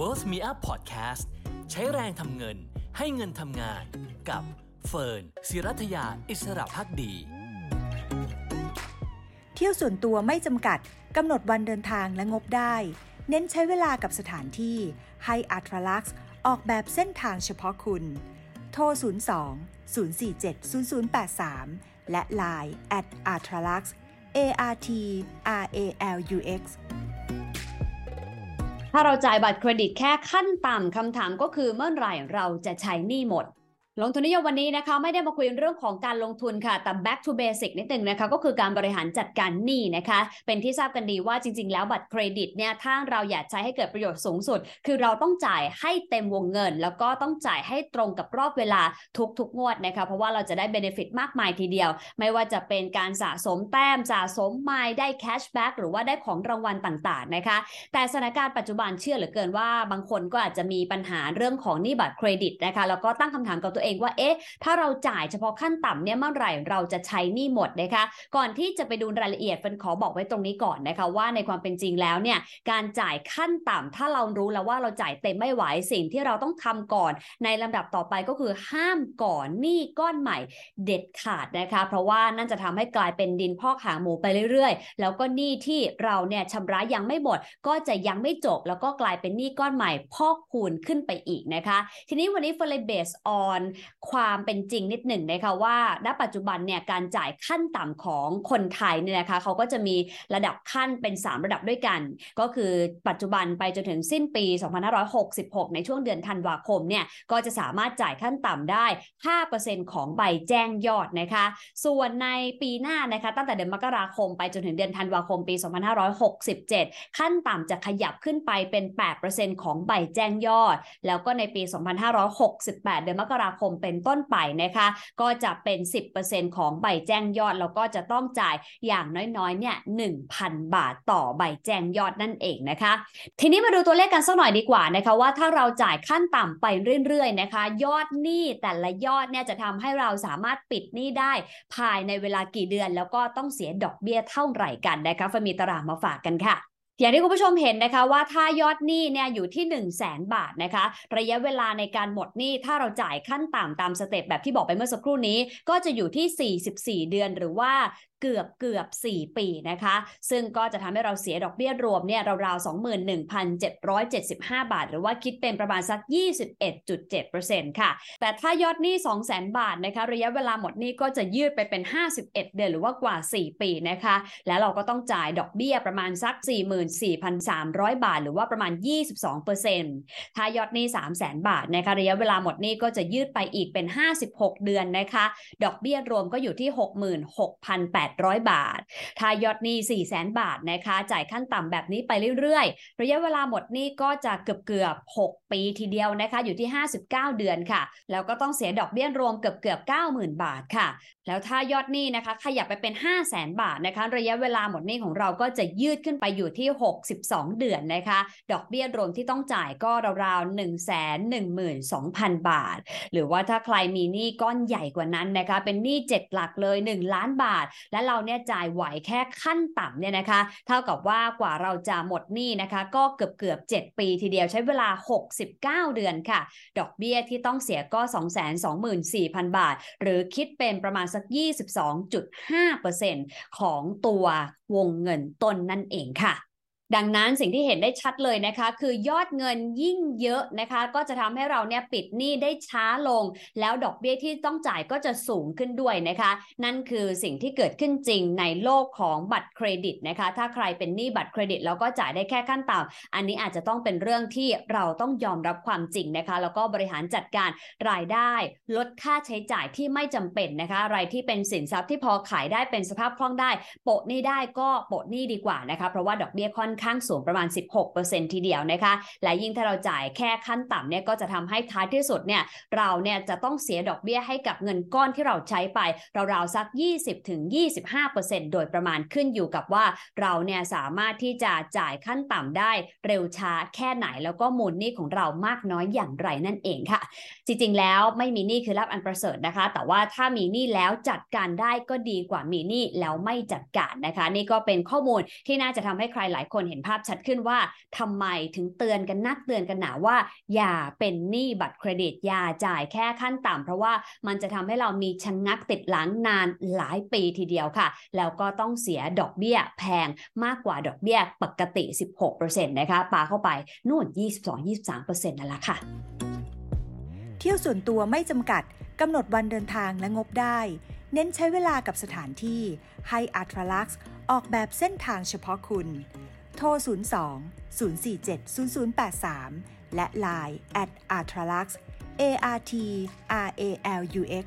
Worth Me Up Podcast ใช้แรงทำเงินให้เงินทำงานกับเฟิร์นศิรัทยาอิสระพักดี เที่ยวส่วนตัวไม่จำกัดกำหนดวันเดินทางและงบได้ เน้นใช้เวลากับสถานที่ให้อัตรลักซ์ออกแบบเส้นทางเฉพาะคุณ โทร 02 047 0083 และ Line at a t r a l u x A R T R A L U X ถ้าเราจ่ายบัตรเครดิตแค่ขั้นต่ำคำถามก็คือเมื่อไหร่เราจะใช้หนี้หมด ลงทุนนิยมวันนี้นะคะไม่ได้มาคุยเรื่องของการลงทุนค่ะ แต่ back to basic นิดนึงนะคะ ก็คือการบริหารจัดการหนี้นะคะ เป็นที่ทราบกันดีว่าจริง ๆ แล้วบัตรเครดิตเนี่ยถ้าเราอยากใช้ให้เกิดประโยชน์สูงสุด คือเราต้องจ่ายให้เต็มวงเงิน แล้วก็ต้องจ่ายให้ตรงกับรอบเวลาทุกๆงวดนะคะ เพราะว่าเราจะได้ benefit มากมายทีเดียว ไม่ว่าจะเป็นการสะสมแต้มสะสมไมล์ได้ cashback หรือว่าได้ของรางวัลต่างๆนะคะ แต่สถานการณ์ปัจจุบันเชื่อเหลือเกินว่า บางคนก็อาจจะมีปัญหาเรื่องของหนี้บัตรเครดิตนะคะแล้วก็ตั้งคำถามกับตัวเองว่าเอ๊ะถ้าเราจ่ายเฉพาะขั้นต่ำเนี่ยเมื่อไหร่เราจะใช้หนี้หมดนะคะ ก่อนที่จะไปดูรายละเอียดเฟินขอบอกไว้ตรงนี้ก่อนนะคะ ว่าในความเป็นจริงแล้วเนี่ยการจ่ายขั้นต่ำถ้าเรารู้แล้วว่าเราจ่ายเต็มไม่ไหวสิ่งที่เราต้องทำก่อน ในลำดับต่อไปก็คือห้ามก่อนหนี้ก้อนใหม่เด็ดขาดนะคะ เพราะว่านั่นจะทำให้กลายเป็นดินพอกหางหมูไปเรื่อยๆ แล้วก็หนี้ที่เราเนี่ยชำระยังไม่หมด ก็จะยังไม่จบ แล้วก็กลายเป็นหนี้ก้อนใหม่พอกคูณขึ้นไปอีกนะคะ ทีนี้วันนี้เฟลเบสออนความเป็นจริงนิดหนึ่งนะคะว่า ณปัจจุบันเนี่ยการจ่ายขั้นต่ำของคนไทยเนี่ยนะคะเขาก็จะมีระดับขั้นเป็น 3 ระดับด้วยกัน ก็คือปัจจุบันไปจนถึงสิ้นปี 2566 ในช่วงเดือนธันวาคมเนี่ยก็จะสามารถจ่ายขั้นต่ำได้ 5%ของใบแจ้งยอดนะคะ ส่วนในปีหน้านะคะตั้งแต่เดือนมกราคมไปจนถึงเดือนธันวาคมปี 2567 ขั้นต่ำจะขยับขึ้นไปเป็น 8%ของใบแจ้งยอด แล้วก็ในปี 2568 เดือนมกราคมเป็นต้นไปนะคะ ก็จะเป็น 10%ของใบแจ้งยอด แล้วก็จะต้องจ่ายอย่างน้อยๆเนี่ย1,000 บาทต่อใบแจ้งยอดนั่นเองนะคะ ทีนี้มาดูตัวเลขกันสักหน่อยดีกว่านะคะว่าถ้าเราจ่ายขั้นต่ำไปเรื่อยๆนะคะ ยอดหนี้แต่ละยอดเนี่ยจะทำให้เราสามารถปิดหนี้ได้ภายในเวลากี่เดือน แล้วก็ต้องเสียดอกเบี้ยเท่าไหร่กันนะคะฟมีตารางมาฝากกันค่ะ อย่างที่คุณผู้ชมเห็นนะคะว่าถ้ายอดหนี้เนี่ยอยู่ที่ 1 0 0 0 0แบาทนะคะ ระยะเวลาในการหมดหนี้ถ้าเราจ่ายขั้นต่ำตามสเต็ปแบบที่บอกไปเมื่อสักครู่นี้ ก็จะอยู่ที่ 44 เดือนหรือว่าเกือบเกือบ 4 ปีนะคะ ซึ่งก็จะทำให้เราเสียดอกเบี้ยรวมเนี่ยราวๆ21,775 บาท หรือว่าคิดเป็นประมาณสัก 21.7%ค่ะ แต่ถ้ายอดหนี้ 200,000 บาทนะคะระยะเวลาหมดหนี้ก็จะยืดไปเป็น 51 เดือนหรือว่ากว่า 4 ปีนะคะ แล้วเราก็ต้องจ่ายดอกเบี้ยประมาณสัก44,300 บาท หรือว่าประมาณ 22%ถ้ายอดหนี้ 300,000บาทนะคะระยะเวลาหมดหนี้ก็จะยืดไปอีกเป็น 56 เดือนนะคะ ดอกเบี้ยรวมก็อยู่ที่ 66,800 800 บาท ถ้ายอดหนี้ 4 0 0แสนบาทนะคะ จ่ายขั้นต่ำแบบนี้ไปเรื่อยๆ ระยะเวลาหมดหนี้ก็จะเกือบเกือบ6 ปีทีเดียวนะคะ อยู่ที่ 59 เดือนค่ะ แล้วก็ต้องเสียดอกเบี้ยรวมเกือบเกือบ90,000 บาทค่ะ แล้วถ้ายอดหนี้นะคะ ขยับไปเป็น 5 0 0แสนบาทนะคะ ระยะเวลาหมดหนี้ของเราก็จะยืดขึ้นไปอยู่ที่62 เดือนนะคะ ดอกเบี้ยรวมที่ต้องจ่ายก็ราวๆ 1 1 2 0 0 0 บาท หรือว่าถ้าใครมีหนี้ก้อนใหญ่กว่านั้นนะคะ เป็นหนี้7หลักเลย 1 ล้านบาท และเราเนี่ยจ่ายไหวแค่ขั้นต่ำเนี่ยนะคะ เท่ากับว่ากว่าเราจะหมดหนี้นะคะ ก็เกือบเกือบ7ปีทีเดียวใช้เวลา 69 เดือนค่ะ ดอกเบี้ยที่ต้องเสียก็ 224,000 บาท หรือคิดเป็นประมาณสัก 22.5%ของตัววงเงินต้นนั่นเองค่ะ ดังนั้นสิ่งที่เห็นได้ชัดเลยนะคะ คือยอดเงินยิ่งเยอะนะคะ ก็จะทำให้เราเนี่ยปิดหนี้ได้ช้าลง แล้วดอกเบี้ยที่ต้องจ่ายก็จะสูงขึ้นด้วยนะคะ นั่นคือสิ่งที่เกิดขึ้นจริงในโลกของบัตรเครดิตนะคะ ถ้าใครเป็นหนี้บัตรเครดิตแล้วก็จ่ายได้แค่ขั้นต่ำอันนี้อาจจะต้องเป็นเรื่องที่เราต้องยอมรับความจริงนะคะ แล้วก็บริหารจัดการรายได้ลดค่าใช้จ่ายที่ไม่จำเป็นนะคะ อะไรที่เป็นสินทรัพย์ที่พอขายได้เป็นสภาพคล่องได้ โปะหนี้ได้ก็โปะหนี้ดีกว่านะคะ เพราะว่าดอกเบี้ยค่อนข้างสูงประมาณ 16%ทีเดียวนะคะ และยิ่งถ้าเราจ่ายแค่ขั้นต่ำเนี่ยก็จะทำให้ท้ายที่สุดเนี่ยเราเนี่ยจะต้องเสียดอกเบี้ยให้กับเงินก้อนที่เราใช้ไปราวๆสัก 20-25%โดยประมาณขึ้นอยู่กับว่าเราเนี่ยสามารถที่จะจ่ายขั้นต่ำได้เร็วช้าแค่ไหนแล้วก็มูลหนี้ของเรามากน้อยอย่างไรนั่นเองค่ะ จริงๆแล้วไม่มีหนี้คือลาบอันประเสริฐนะคะ แต่ว่าถ้ามีหนี้แล้วจัดการได้ก็ดีกว่ามีหนี้แล้วไม่จัดการนะคะ นี่ก็เป็นข้อมูลที่น่าจะทำให้ใครหลายคนเห็นภาพชัดขึ้นว่าทำไมถึงเตือนกันนักเตือนกันหนาว่า อย่าเป็นหนี้บัตรเครดิตอย่าจ่ายแค่ขั้นต่ำเพราะว่ามันจะทำให้เรามีชะงงักติดหลังนานหลายปีทีเดียวค่ะ แล้วก็ต้องเสียดอกเบี้ยแพงมากกว่าดอกเบี้ยปกติ 16%นะคะปาเข้าไปนู่น 22-23%นั่นแหละค่ะ เที่ยวส่วนตัวไม่จำกัดกำหนดวันเดินทางและงบได้ เน้นใช้เวลากับสถานที่ให้อัตราลักซ์ออกแบบเส้นทางเฉพาะคุณ โทร 02 047 0083 และ Line at a r t r a l u x A R T R A L U X